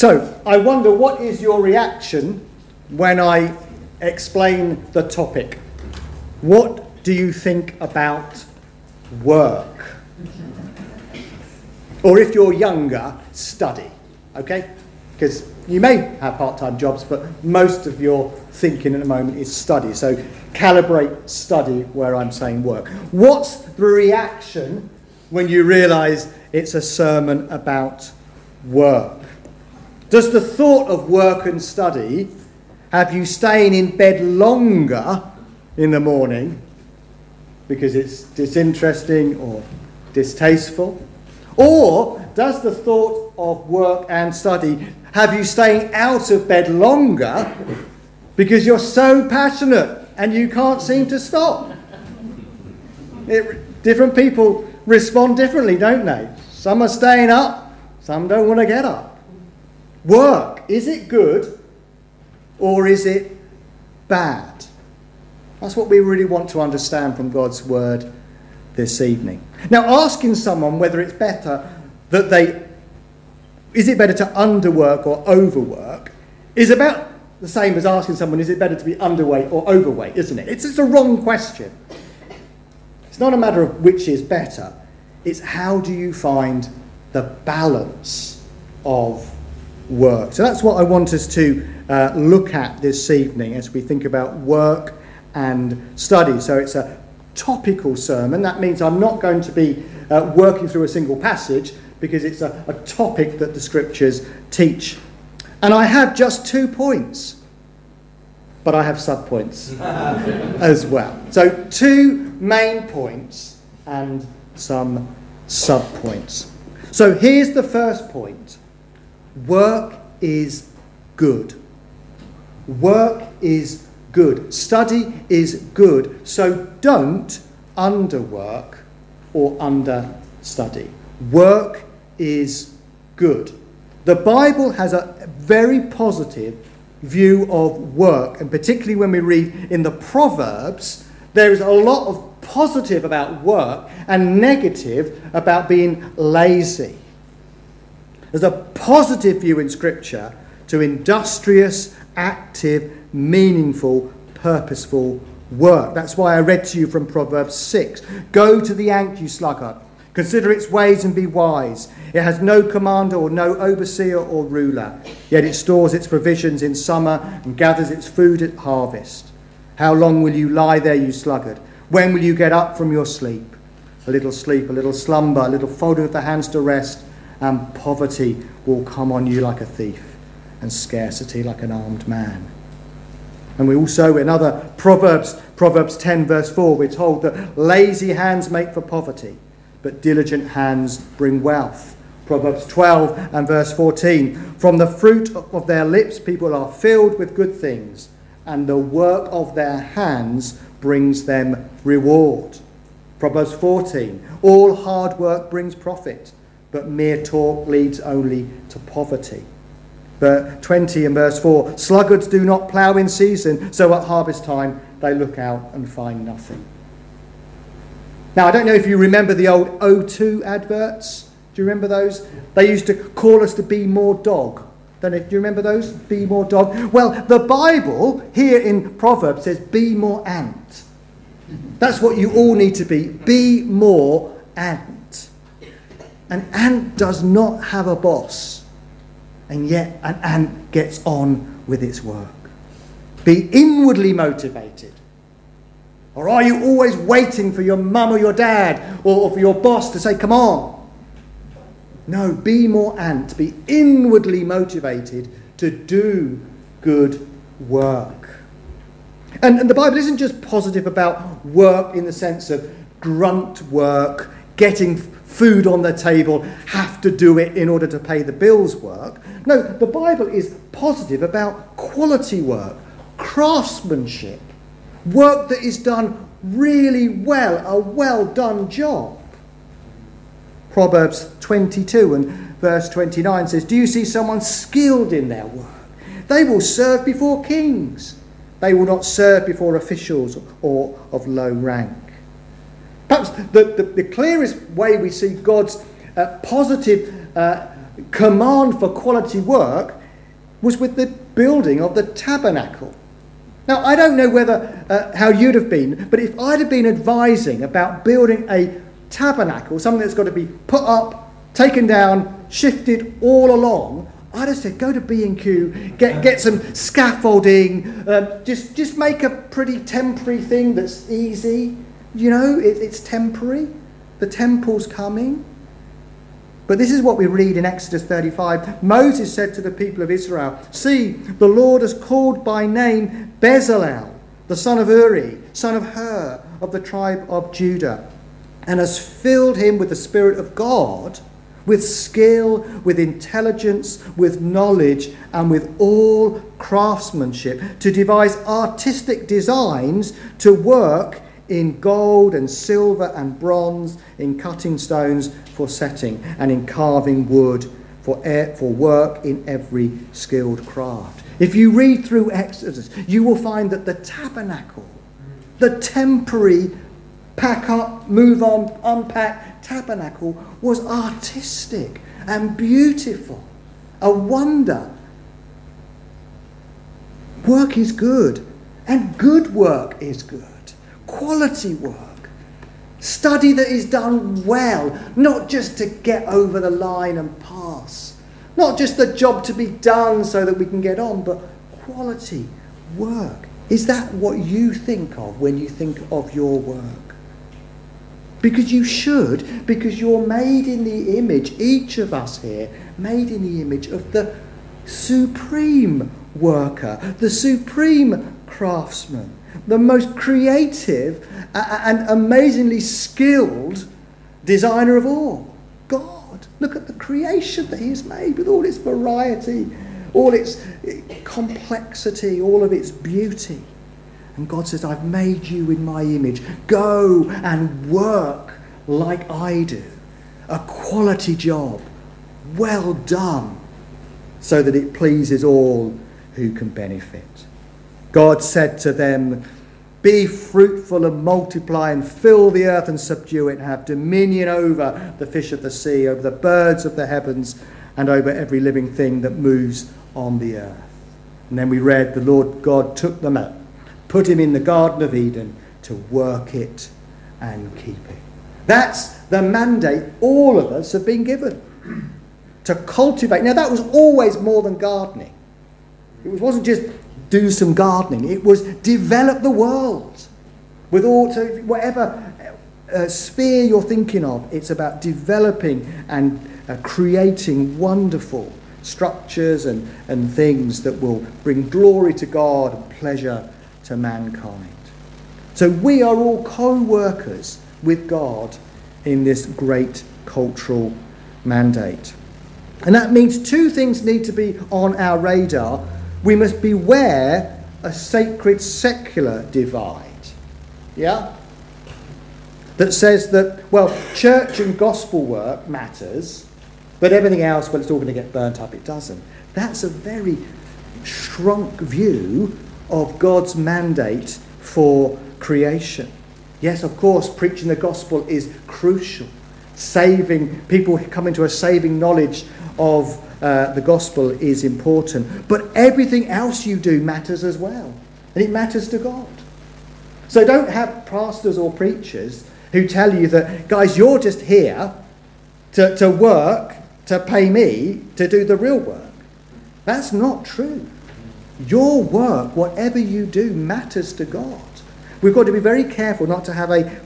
So, I wonder what is your reaction when I explain the topic? What do you think about work? Or if you're younger, study. Okay? Because you may have part time jobs, but most of your thinking at the moment is study. So calibrate study where I'm saying work. What's the reaction when you realise it's a sermon about work? Does the thought of work and study have you staying in bed longer in the morning because it's disinteresting or distasteful? Or does the thought of work and study have you staying out of bed longer because you're so passionate and you can't seem to stop? It, different people respond differently, don't they? Some are staying up, some don't want to get up. Work, is it good or is it bad? That's what we really want to understand from God's word this evening. Now, asking someone whether it's better that they, is it better to underwork or overwork, is about the same as asking someone, is it better to be underweight or overweight, isn't it? It's, it's a wrong question. It's not a matter of which is better, it's how do you find the balance of work. So that's what I want us to uh, look at this evening as we think about work and study. So it's a topical sermon. That means I'm not going to be uh, working through a single passage because it's a, a topic that the scriptures teach. And I have just two points, but I have subpoints as well. So, two main points and some subpoints. So, here's the first point work is good. Work is good. Study is good. So don't underwork or understudy. Work is good. The Bible has a very positive view of work, and particularly when we read in the Proverbs, there is a lot of positive about work and negative about being lazy. There's a positive view in Scripture to industrious, active, meaningful, purposeful work. That's why I read to you from Proverbs 6. Go to the ant, you sluggard. Consider its ways and be wise. It has no commander or no overseer or ruler, yet it stores its provisions in summer and gathers its food at harvest. How long will you lie there, you sluggard? When will you get up from your sleep? A little sleep, a little slumber, a little folding of the hands to rest, and poverty will come on you like a thief, and scarcity like an armed man. And we also, in other Proverbs, Proverbs 10, verse 4, we're told that lazy hands make for poverty, but diligent hands bring wealth. Proverbs 12 and verse 14 From the fruit of their lips, people are filled with good things, and the work of their hands brings them reward. Proverbs 14 All hard work brings profit, but mere talk leads only to poverty. But 20 and verse 4 Sluggards do not plough in season, so at harvest time they look out and find nothing. Now, I don't know if you remember the old O2 adverts. Do you remember those? They used to call us to be more dog. Don't do you remember those? Be more dog. Well, the Bible here in Proverbs says, be more ant. That's what you all need to be. Be more ant. An ant does not have a boss and yet an ant gets on with its work. Be inwardly motivated. Or are you always waiting for your mum or your dad or, or for your boss to say, come on? No, be more ant. Be inwardly motivated to do good work. And, and the Bible isn't just positive about work in the sense of grunt work, getting food on the table, have to do it in order to pay the bills work. No, the Bible is positive about quality work, craftsmanship, work that is done really well, a well done job. Proverbs 22 and verse 29 says, Do you see someone skilled in their work? They will serve before kings. They will not serve before officials or of low rank. Perhaps the, the, the clearest way we see God's uh, positive uh, command for quality work was with the building of the tabernacle. Now, I don't know whether uh, how you'd have been, but if I'd have been advising about building a tabernacle, something that's got to be put up, taken down, shifted all along, I'd have said, go to B&Q, get, get some scaffolding, uh, just, just make a pretty temporary thing that's easy. You know, it, it's temporary. The temple's coming. But this is what we read in Exodus 35. Moses said to the people of Israel, See, the Lord has called by name Bezalel, the son of Uri, son of Hur, of the tribe of Judah, and has filled him with the Spirit of God with skill, with intelligence, with knowledge, and with all craftsmanship, to devise artistic designs to work in gold and silver and bronze, in cutting stones for setting, and in carving wood for, air, for work in every skilled craft. If you read through Exodus, you will find that the tabernacle, the temporary pack up, move on, unpack tabernacle was artistic and beautiful, a wonder. Work is good, and good work is good. Quality work. Study that is done well, not just to get over the line and pass. Not just the job to be done so that we can get on, but quality work. Is that what you think of when you think of your work? Because you should, because you're made in the image, each of us here, made in the image of the supreme worker, the supreme craftsman, the most creative and amazingly skilled designer of all. God. Look at the creation that He has made with all its variety, all its complexity, all of its beauty. And God says, I've made you in my image. Go and work like I do. A quality job. Well done. So that it pleases all who can benefit. God said to them, Be fruitful and multiply and fill the earth and subdue it have dominion over the fish of the sea, over the birds of the heavens, and over every living thing that moves on the earth. And then we read, The Lord God took them up put him in the Garden of Eden to work it and keep it. That's the mandate all of us have been given to cultivate. Now, that was always more than gardening. It wasn't just do some gardening, it was develop the world with all, whatever uh, sphere you're thinking of, it's about developing and uh, creating wonderful structures and, and things that will bring glory to God and pleasure to mankind. So we are all co workers with God in this great cultural mandate. And that means two things need to be on our radar. We must beware a sacred secular divide. Yeah? That says that, well, church and gospel work matters, but everything else, well, it's all going to get burnt up. It doesn't. That's a very shrunk view of God's mandate for creation. Yes, of course, preaching the gospel is crucial. Saving people coming to a saving knowledge of uh, the gospel is important. But everything else you do matters as well. And it matters to God. So don't have pastors or preachers who tell you that, guys, you're just here to, to work, to pay me to do the real work. That's not true. Your work, whatever you do, matters to God. We've got to be very careful not to have a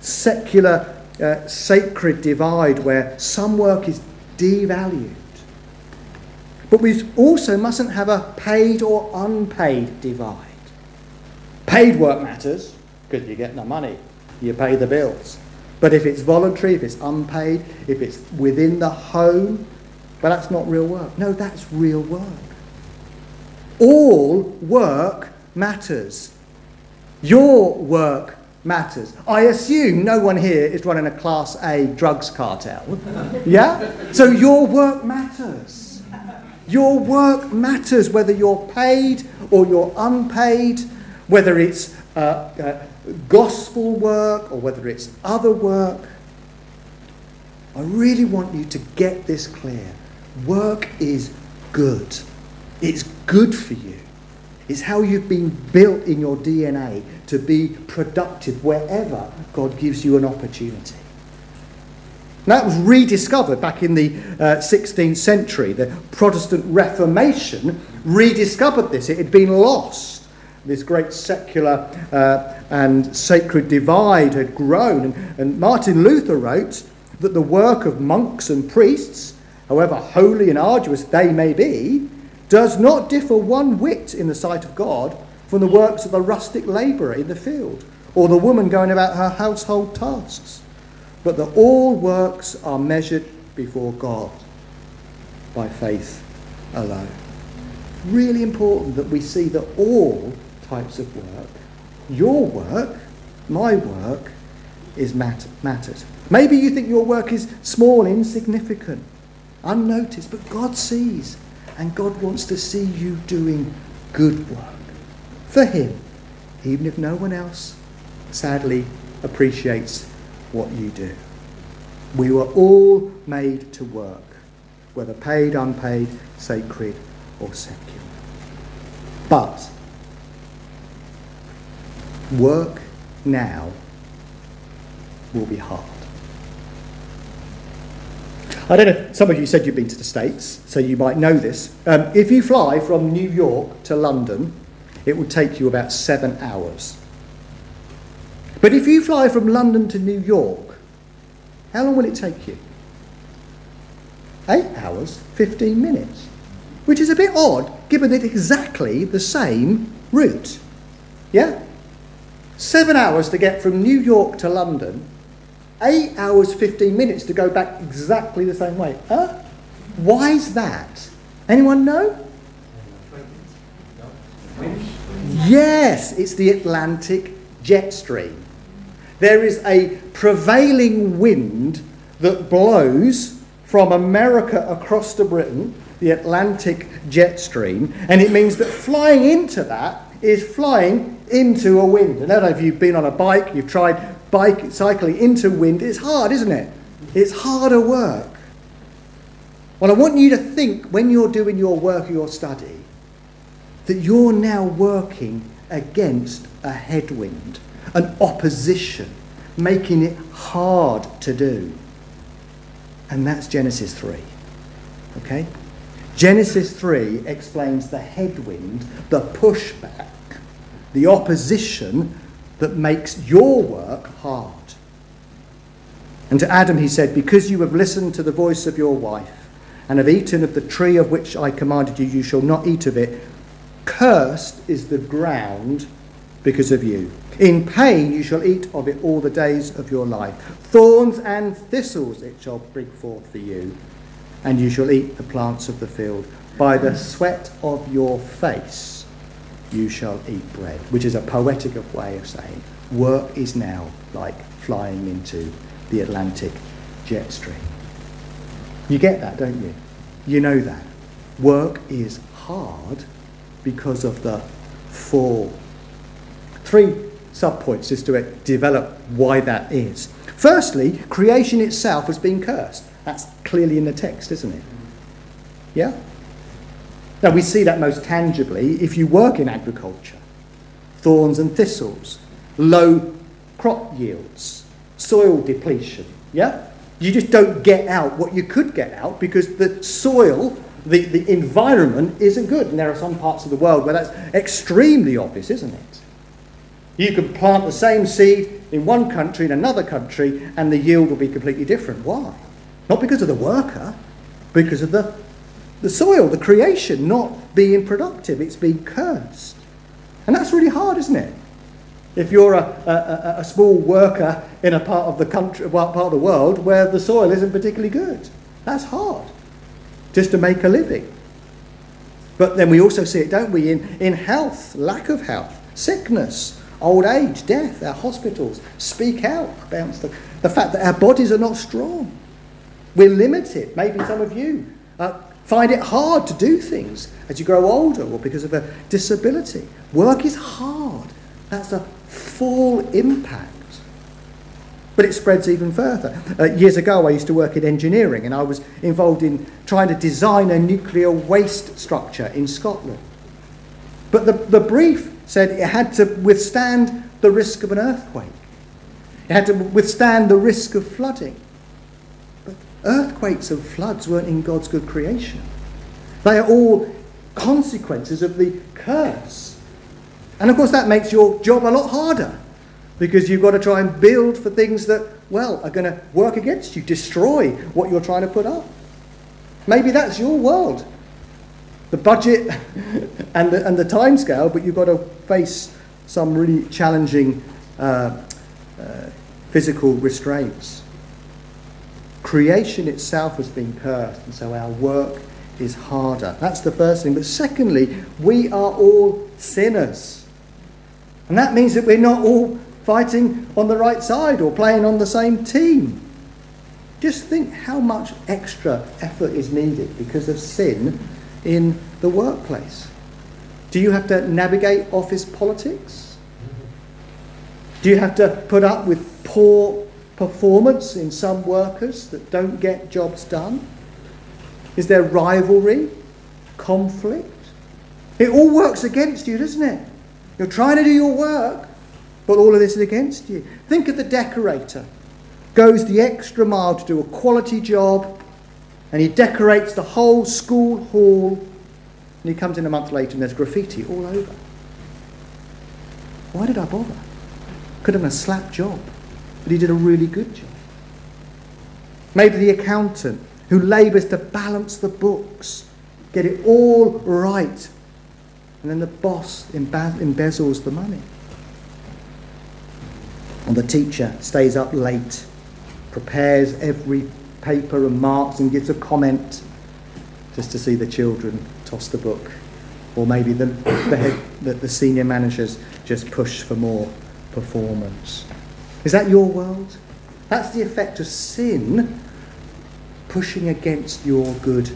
secular, uh, sacred divide where some work is devalued. But we also mustn't have a paid or unpaid divide. Paid work matters because you get the money, you pay the bills. But if it's voluntary, if it's unpaid, if it's within the home, well, that's not real work. No, that's real work. All work matters. Your work matters. I assume no one here is running a Class A drugs cartel. Yeah? So your work matters. Your work matters whether you're paid or you're unpaid, whether it's uh, uh, gospel work or whether it's other work. I really want you to get this clear. Work is good. It's good for you. It's how you've been built in your DNA to be productive wherever God gives you an opportunity. That was rediscovered back in the uh, 16th century. The Protestant Reformation rediscovered this. It had been lost. This great secular uh, and sacred divide had grown. And, and Martin Luther wrote that the work of monks and priests, however holy and arduous they may be, does not differ one whit in the sight of God from the works of the rustic labourer in the field or the woman going about her household tasks, but that all works are measured before God by faith alone. Really important that we see that all types of work, your work, my work, is mat- matters. Maybe you think your work is small, insignificant, unnoticed, but God sees and God wants to see you doing good work for Him, even if no one else sadly appreciates what you do. We were all made to work, whether paid, unpaid, sacred, or secular. But work now will be hard. I don't know, some of you said you've been to the States, so you might know this. Um, if you fly from New York to London, it will take you about seven hours. But if you fly from London to New York, how long will it take you? Eight hours, 15 minutes. Which is a bit odd, given it's exactly the same route. Yeah? Seven hours to get from New York to London, 8 hours 15 minutes to go back exactly the same way. Huh? Why is that? Anyone know? Yes, it's the Atlantic jet stream. There is a prevailing wind that blows from America across to Britain, the Atlantic jet stream, and it means that flying into that is flying into a wind. And I don't know if you've been on a bike, you've tried bike cycling into wind. It's hard, isn't it? It's harder work. Well, I want you to think when you're doing your work or your study that you're now working against a headwind, an opposition, making it hard to do. And that's Genesis 3. Okay? Genesis 3 explains the headwind, the pushback, the opposition that makes your work hard. And to Adam he said, Because you have listened to the voice of your wife and have eaten of the tree of which I commanded you, you shall not eat of it. Cursed is the ground because of you. In pain you shall eat of it all the days of your life. Thorns and thistles it shall bring forth for you, and you shall eat the plants of the field. By the sweat of your face you shall eat bread, which is a poetic way of saying work is now like flying into the Atlantic jet stream. You get that, don't you? You know that. Work is hard because of the fall. Three subpoints just to eh, develop why that is. Firstly, creation itself has been cursed. That's clearly in the text, isn't it? Yeah? Now, we see that most tangibly if you work in agriculture thorns and thistles, low crop yields, soil depletion. Yeah? You just don't get out what you could get out because the soil, the, the environment isn't good. And there are some parts of the world where that's extremely obvious, isn't it? You can plant the same seed in one country, in another country, and the yield will be completely different. Why? Not because of the worker, because of the the soil, the creation, not being productive. It's being cursed. And that's really hard, isn't it? If you're a, a, a, small worker in a part of the country, part of the world where the soil isn't particularly good, that's hard just to make a living. But then we also see it, don't we, in, in health, lack of health, sickness, old age, death. Our hospitals speak out about the, the fact that our bodies are not strong. We're limited. Maybe some of you uh, find it hard to do things as you grow older or because of a disability. Work is hard. That's a full impact. But it spreads even further. Uh, years ago, I used to work in engineering and I was involved in trying to design a nuclear waste structure in Scotland. But the, the brief said it had to withstand the risk of an earthquake, it had to withstand the risk of flooding. But earthquakes and floods weren't in God's good creation, they are all consequences of the curse. And of course, that makes your job a lot harder because you've got to try and build for things that, well, are going to work against you, destroy what you're trying to put up. Maybe that's your world. The budget and the, and the time scale, but you've got to face some really challenging uh, uh, physical restraints. Creation itself has been cursed, and so our work is harder. That's the first thing. But secondly, we are all sinners. And that means that we're not all fighting on the right side or playing on the same team. Just think how much extra effort is needed because of sin in the workplace. Do you have to navigate office politics? Do you have to put up with poor performance in some workers that don't get jobs done? Is there rivalry? Conflict? It all works against you, doesn't it? You're trying to do your work, but all of this is against you. Think of the decorator. Goes the extra mile to do a quality job, and he decorates the whole school hall, and he comes in a month later and there's graffiti all over. Why did I bother? Could have been a slap job, but he did a really good job. Maybe the accountant who labours to balance the books, get it all right, and then the boss embezzles the money. And the teacher stays up late, prepares every paper and marks and gives a comment just to see the children toss the book. Or maybe the, the, head, the, the senior managers just push for more performance. Is that your world? That's the effect of sin pushing against your good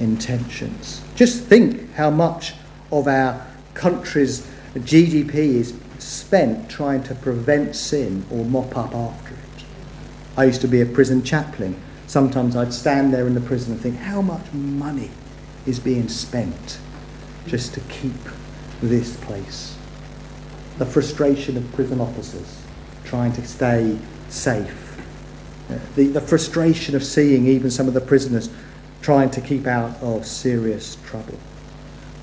intentions. Just think how much of our country's GDP is spent trying to prevent sin or mop up after. I used to be a prison chaplain. Sometimes I'd stand there in the prison and think, how much money is being spent just to keep this place? The frustration of prison officers trying to stay safe. The, the frustration of seeing even some of the prisoners trying to keep out of serious trouble.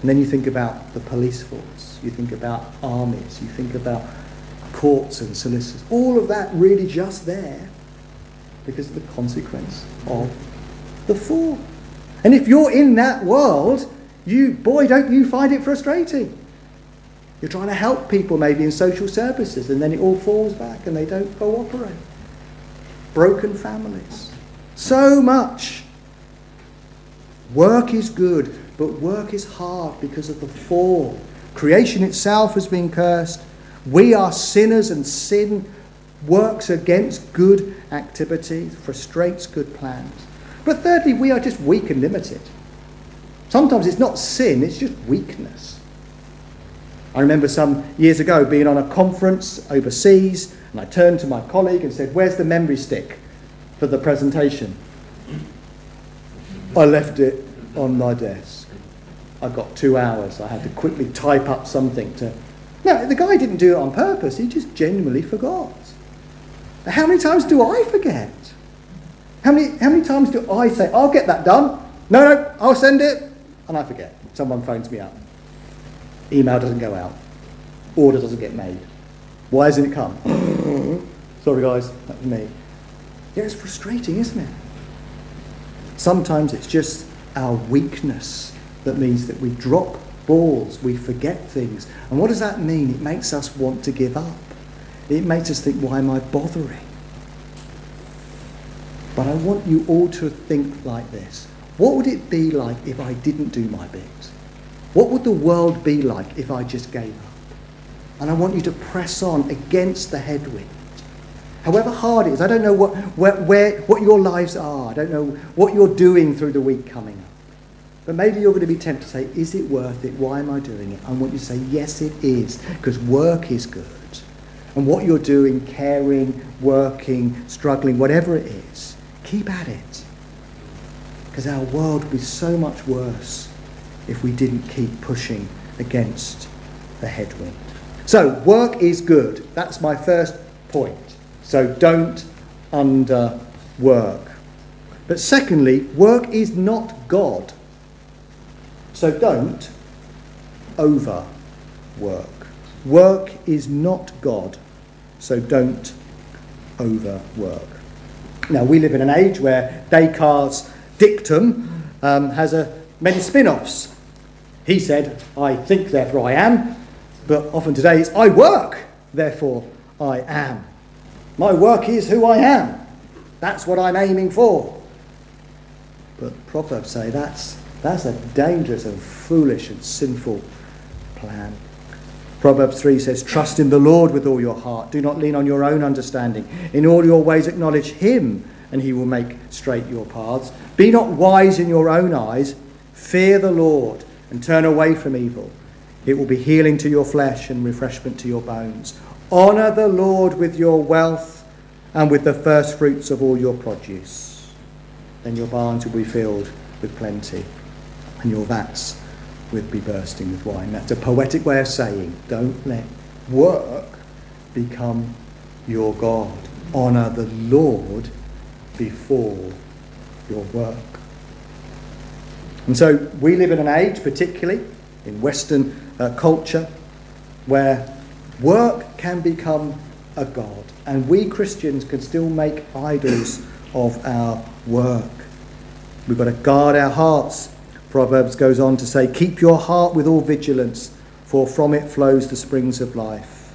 And then you think about the police force, you think about armies, you think about courts and solicitors. All of that really just there because of the consequence of the fall. And if you're in that world, you boy, don't you find it frustrating? You're trying to help people maybe in social services, and then it all falls back and they don't cooperate. Broken families. So much. Work is good, but work is hard because of the fall. Creation itself has been cursed. We are sinners, and sin works against good activity, frustrates good plans. But thirdly, we are just weak and limited. Sometimes it's not sin, it's just weakness. I remember some years ago being on a conference overseas, and I turned to my colleague and said, Where's the memory stick for the presentation? I left it on my desk. I got two hours. I had to quickly type up something to. No, the guy didn't do it on purpose. He just genuinely forgot. How many times do I forget? How many, how many times do I say, I'll get that done? No, no, I'll send it. And I forget. Someone phones me up. Email doesn't go out. Order doesn't get made. Why hasn't it come? Sorry, guys, that's me. Yeah, it's frustrating, isn't it? Sometimes it's just our weakness that means that we drop balls, we forget things. And what does that mean? It makes us want to give up. It makes us think, why am I bothering? But I want you all to think like this. What would it be like if I didn't do my bit? What would the world be like if I just gave up? And I want you to press on against the headwind. However hard it is, I don't know what, where, where, what your lives are. I don't know what you're doing through the week coming up. But maybe you're going to be tempted to say, Is it worth it? Why am I doing it? I want you to say, Yes, it is, because work is good. And what you're doing, caring, working, struggling, whatever it is, keep at it. Because our world would be so much worse if we didn't keep pushing against the headwind. So, work is good. That's my first point. So, don't underwork. But secondly, work is not God. So, don't overwork. Work is not God. So, don't overwork. Now, we live in an age where Descartes' dictum um, has a, many spin offs. He said, I think, therefore I am. But often today it's, I work, therefore I am. My work is who I am. That's what I'm aiming for. But Proverbs say that's, that's a dangerous and foolish and sinful plan. Proverbs 3 says, Trust in the Lord with all your heart. Do not lean on your own understanding. In all your ways acknowledge him, and he will make straight your paths. Be not wise in your own eyes. Fear the Lord and turn away from evil. It will be healing to your flesh and refreshment to your bones. Honour the Lord with your wealth and with the first fruits of all your produce. Then your barns will be filled with plenty, and your vats will be bursting with wine. That's a poetic way of saying don't let work become your God. Honour the Lord before your work. And so we live in an age, particularly in Western uh, culture, where work can become a god, and we Christians can still make idols of our work. We've got to guard our hearts. Proverbs goes on to say, Keep your heart with all vigilance, for from it flows the springs of life.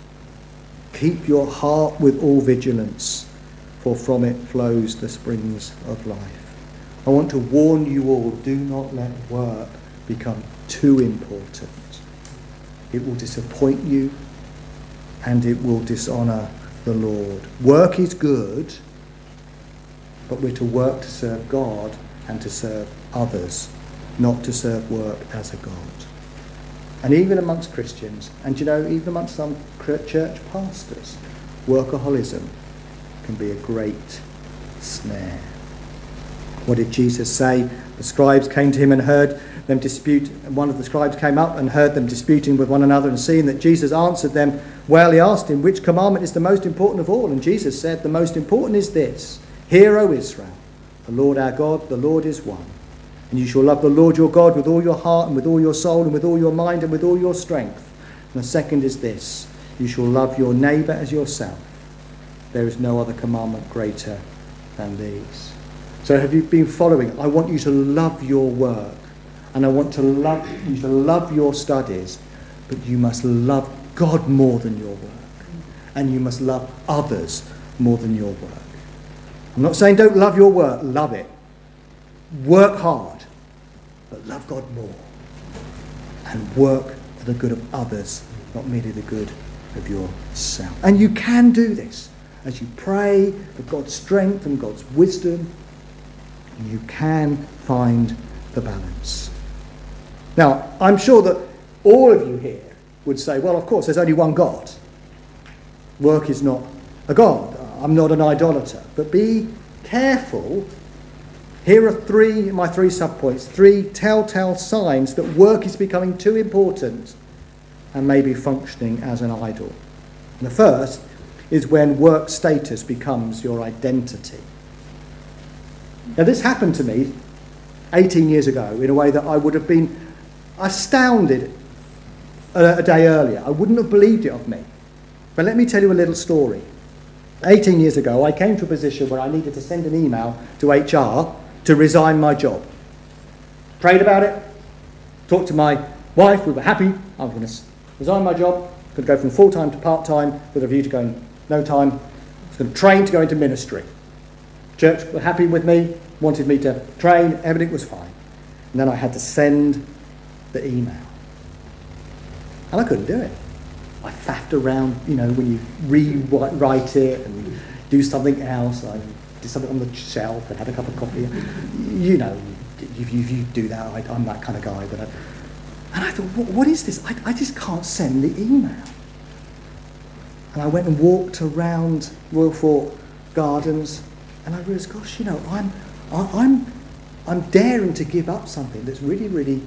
Keep your heart with all vigilance, for from it flows the springs of life. I want to warn you all do not let work become too important. It will disappoint you and it will dishonour the Lord. Work is good, but we're to work to serve God and to serve others, not to serve work as a God. And even amongst Christians, and you know, even amongst some church pastors, workaholism can be a great snare. What did Jesus say? The scribes came to him and heard them dispute. One of the scribes came up and heard them disputing with one another, and seeing that Jesus answered them well, he asked him, Which commandment is the most important of all? And Jesus said, The most important is this Hear, O Israel, the Lord our God, the Lord is one. And you shall love the Lord your God with all your heart, and with all your soul, and with all your mind, and with all your strength. And the second is this You shall love your neighbour as yourself. There is no other commandment greater than these. So have you been following? I want you to love your work and I want to love you to love your studies, but you must love God more than your work. And you must love others more than your work. I'm not saying don't love your work, love it. Work hard, but love God more. And work for the good of others, not merely the good of yourself. And you can do this as you pray for God's strength and God's wisdom you can find the balance. Now, I'm sure that all of you here would say, well, of course, there's only one God. Work is not a God. I'm not an idolater. But be careful. Here are three, my three subpoints, three telltale signs that work is becoming too important and maybe functioning as an idol. And the first is when work status becomes your identity. Now, this happened to me 18 years ago in a way that I would have been astounded a, a day earlier. I wouldn't have believed it of me. But let me tell you a little story. 18 years ago, I came to a position where I needed to send an email to HR to resign my job. Prayed about it, talked to my wife, we were happy. I was going to resign my job, to go from full time to part time with a view to going no time. I was going to train to go into ministry. Church were happy with me, wanted me to train, everything was fine. And then I had to send the email. And I couldn't do it. I faffed around, you know, when you rewrite it and do something else. I did something on the shelf and had a cup of coffee. You know, if you, you do that, I, am that kind of guy. But I, and I thought, what, what is this? I, I just can't send the email. And I went and walked around Royal Gardens and I realised, gosh, you know, I'm, I, I'm, I'm daring to give up something that's really, really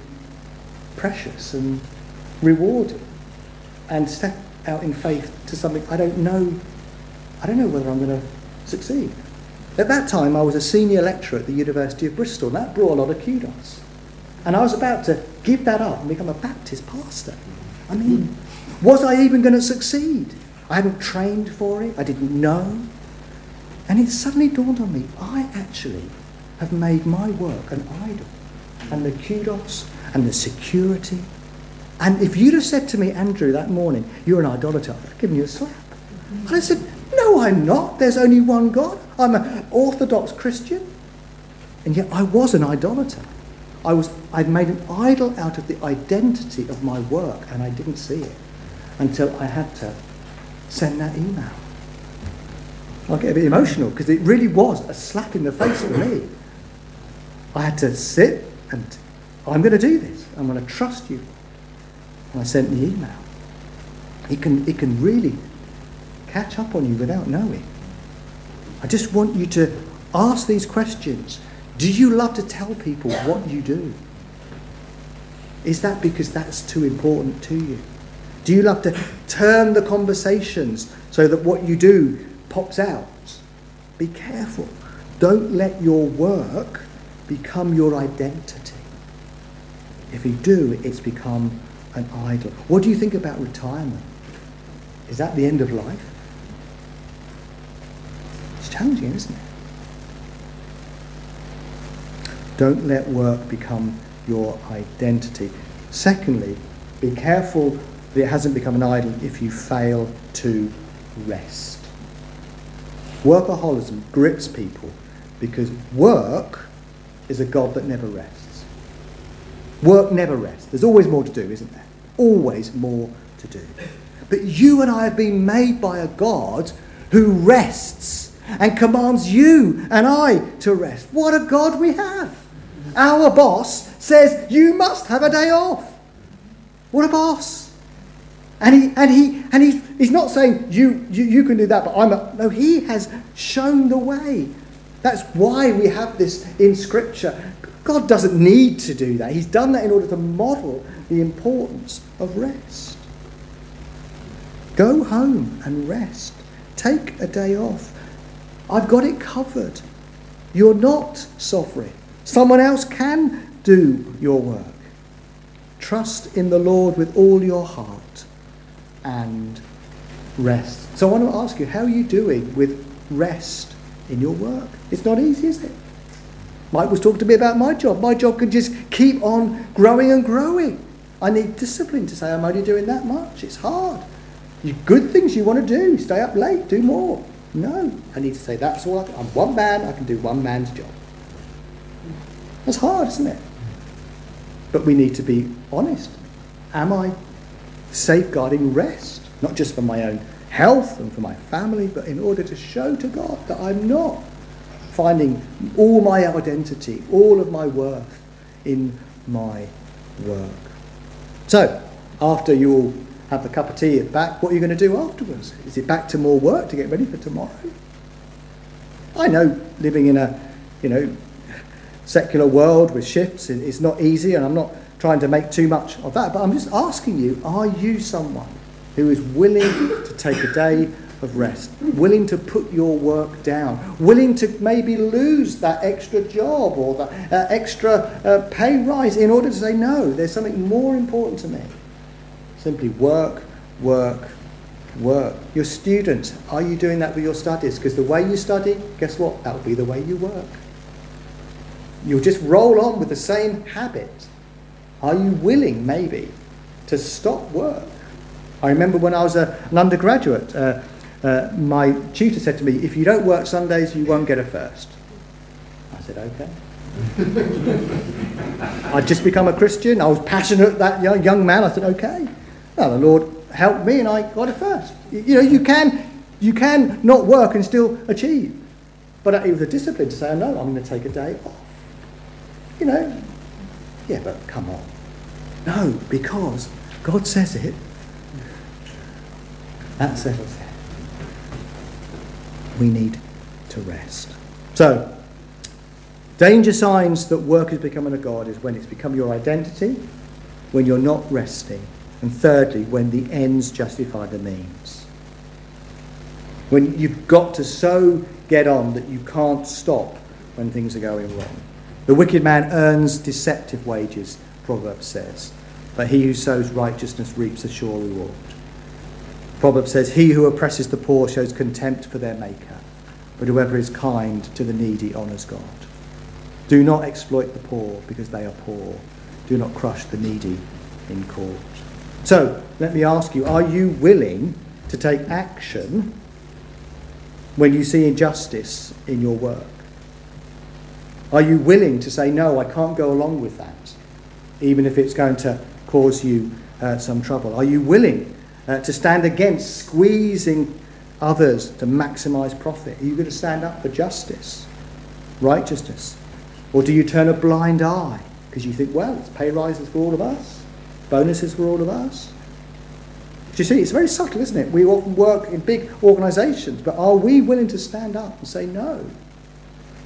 precious and rewarding and step out in faith to something I don't know, I don't know whether I'm going to succeed. At that time, I was a senior lecturer at the University of Bristol, and that brought a lot of kudos. And I was about to give that up and become a Baptist pastor. I mean, was I even going to succeed? I hadn't trained for it, I didn't know. And it suddenly dawned on me I actually have made my work an idol. And the kudos and the security. And if you'd have said to me, Andrew, that morning, you're an idolater, I'd have given you a slap. And I said, No, I'm not. There's only one God. I'm an Orthodox Christian. And yet I was an idolater. I was, I'd made an idol out of the identity of my work, and I didn't see it until I had to send that email. I get a bit emotional because it really was a slap in the face for me. I had to sit and I'm going to do this. I'm going to trust you. And I sent the email. It can, it can really catch up on you without knowing. I just want you to ask these questions. Do you love to tell people what you do? Is that because that's too important to you? Do you love to turn the conversations so that what you do pops out? Be careful. Don't let your work become your identity. If you do, it's become an idol. What do you think about retirement? Is that the end of life? Challenging, isn't it? Don't let work become your identity. Secondly, be careful that it hasn't become an idol if you fail to rest. Workaholism grips people because work is a God that never rests. Work never rests. There's always more to do, isn't there? Always more to do. But you and I have been made by a God who rests and commands you and I to rest. What a God we have! Our boss says you must have a day off. What a boss! And he and he and he's he's not saying you you, you can do that, but I'm a no, he has shown the way. That's why we have this in Scripture. God doesn't need to do that. He's done that in order to model the importance of rest. Go home and rest. Take a day off. I've got it covered. You're not sovereign. Someone else can do your work. Trust in the Lord with all your heart and rest. So I want to ask you, how are you doing with rest in your work? It's not easy, is it? Mike was talking to me about my job. My job can just keep on growing and growing. I need discipline to say I'm only doing that much. It's hard. You good things you want to do. Stay up late, do more. No, I need to say that's all. I can. I'm one man. I can do one man's job. That's hard, isn't it? But we need to be honest. Am I safeguarding rest, not just for my own health and for my family, but in order to show to God that I'm not finding all my identity, all of my worth in my work. So, after you all have the cup of tea back, what are you going to do afterwards? Is it back to more work to get ready for tomorrow? I know living in a, you know, secular world with shifts is not easy, and I'm not trying to make too much of that, but I'm just asking you, are you someone who is willing to take a day of rest, willing to put your work down, willing to maybe lose that extra job or that uh, extra uh, pay rise in order to say, no, there's something more important to me. Simply work, work, work. Your students, are you doing that with your studies? Because the way you study, guess what? That will be the way you work. You'll just roll on with the same habit. Are you willing, maybe, to stop work? I remember when I was a, an undergraduate, uh, uh, my tutor said to me, if you don't work Sundays, you won't get a first. I said, okay. I'd just become a Christian. I was passionate, that young, young man. I said, okay. Well, the Lord helped me and I got it first. You, know, you can, you can not work and still achieve. But it was a discipline to say, oh, no, I'm going to take a day off. You know, yeah, but come on. No, because God says it. That settles it. We need to rest. So, danger signs that work is becoming a God is when it's become your identity, when you're not resting, and thirdly, when the ends justify the means. When you've got to so get on that you can't stop when things are going wrong. The wicked man earns deceptive wages, Proverbs says, but he who sows righteousness reaps a sure reward. Proverbs says, He who oppresses the poor shows contempt for their maker, but whoever is kind to the needy honours God. Do not exploit the poor because they are poor. Do not crush the needy in court. So, let me ask you, are you willing to take action when you see injustice in your work? Are you willing to say, no, I can't go along with that, even if it's going to cause you uh, some trouble? Are you willing uh, to stand against squeezing others to maximize profit? Are you going to stand up for justice, righteousness? Or do you turn a blind eye because you think, well, it's pay rises for all of us, bonuses for all of us? Do you see, it's very subtle, isn't it? We often work in big organisations, but are we willing to stand up and say no?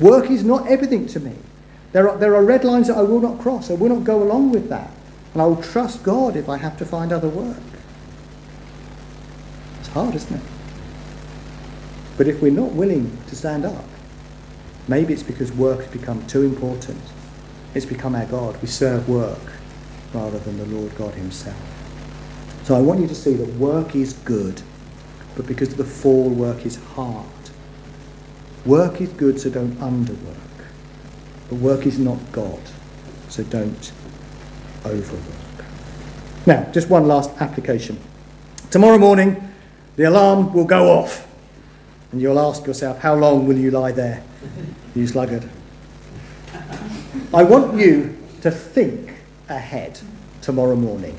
Work is not everything to me. There are, there are red lines that I will not cross. I will not go along with that. And I will trust God if I have to find other work. It's hard, isn't it? But if we're not willing to stand up, maybe it's because work has become too important. It's become our God. We serve work rather than the Lord God Himself. So I want you to see that work is good, but because of the fall, work is hard. Work is good, so don't underwork. But work is not God, so don't overwork. Now, just one last application. Tomorrow morning, the alarm will go off, and you'll ask yourself, how long will you lie there, you sluggard? I want you to think ahead tomorrow morning.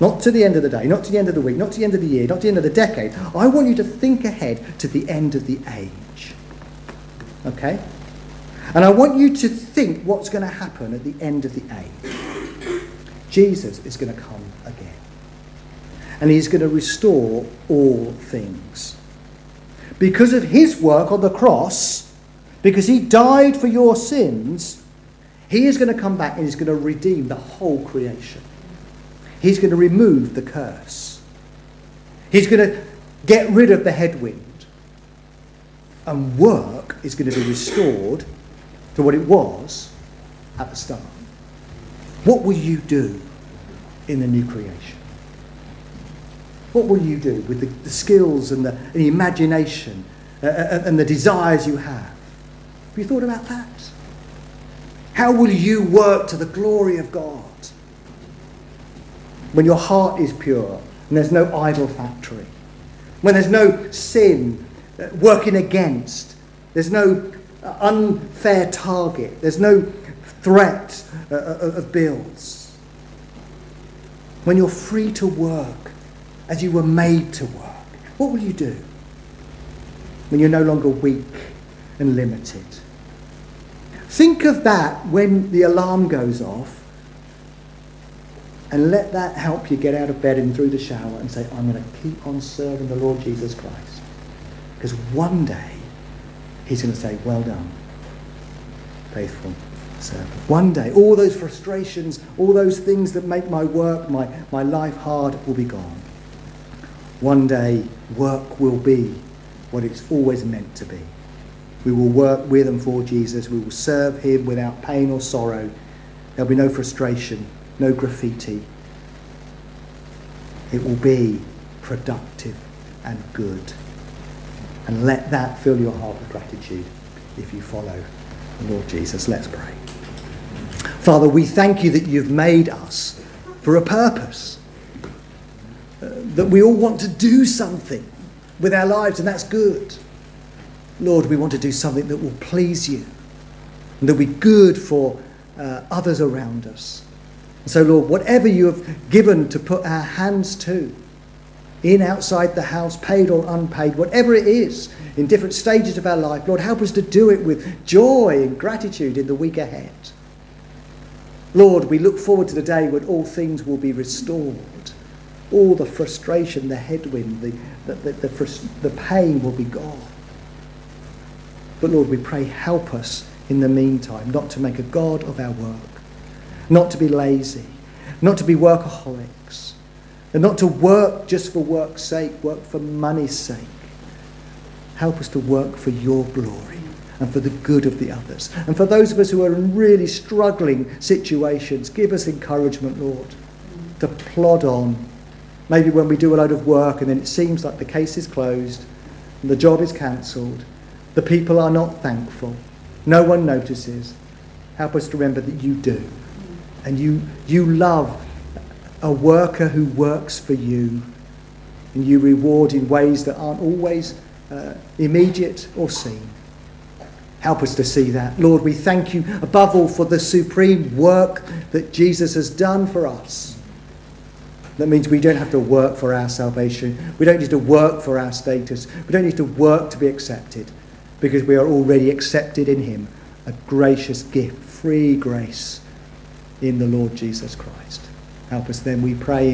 Not to the end of the day, not to the end of the week, not to the end of the year, not to the end of the decade. I want you to think ahead to the end of the age. Okay? And I want you to think what's going to happen at the end of the age. Jesus is going to come again. And he's going to restore all things. Because of his work on the cross, because he died for your sins, he is going to come back and he's going to redeem the whole creation. He's going to remove the curse. He's going to get rid of the headwind and work is going to be restored to what it was at the start. What will you do in the new creation? What will you do with the, the skills and the, and the imagination uh, uh and the desires you have? Have you thought about that? How will you work to the glory of God when your heart is pure and there's no idol factory? When there's no sin uh, working against. There's no uh, unfair target. There's no threat uh, of bills. When you're free to work as you were made to work, what will you do? When you're no longer weak and limited. Think of that when the alarm goes off and let that help you get out of bed and through the shower and say, I'm going to keep on serving the Lord Jesus Christ. Because one day he's going to say, Well done, faithful servant. One day, all those frustrations, all those things that make my work, my, my life hard, will be gone. One day, work will be what it's always meant to be. We will work with and for Jesus. We will serve him without pain or sorrow. There'll be no frustration, no graffiti. It will be productive and good. And let that fill your heart with gratitude if you follow the Lord Jesus. Let's pray. Father, we thank you that you've made us for a purpose. Uh, that we all want to do something with our lives, and that's good. Lord, we want to do something that will please you and that will be good for uh, others around us. And so, Lord, whatever you have given to put our hands to, in, outside the house, paid or unpaid, whatever it is, in different stages of our life. Lord, help us to do it with joy and gratitude in the week ahead. Lord, we look forward to the day when all things will be restored. All the frustration, the headwind, the, the, the, the, the pain will be gone. But Lord, we pray, help us in the meantime not to make a God of our work, not to be lazy, not to be workaholics, and not to work just for work's sake, work for money's sake. Help us to work for your glory and for the good of the others. And for those of us who are in really struggling situations, give us encouragement, Lord, to plod on. Maybe when we do a load of work and then it seems like the case is closed and the job is cancelled, the people are not thankful, no one notices. Help us to remember that you do. And you, you love a worker who works for you. And you reward in ways that aren't always uh, immediate or seen. Help us to see that. Lord, we thank you above all for the supreme work that Jesus has done for us. That means we don't have to work for our salvation. We don't need to work for our status. We don't need to work to be accepted because we are already accepted in Him. A gracious gift, free grace in the Lord Jesus Christ. Help us then, we pray in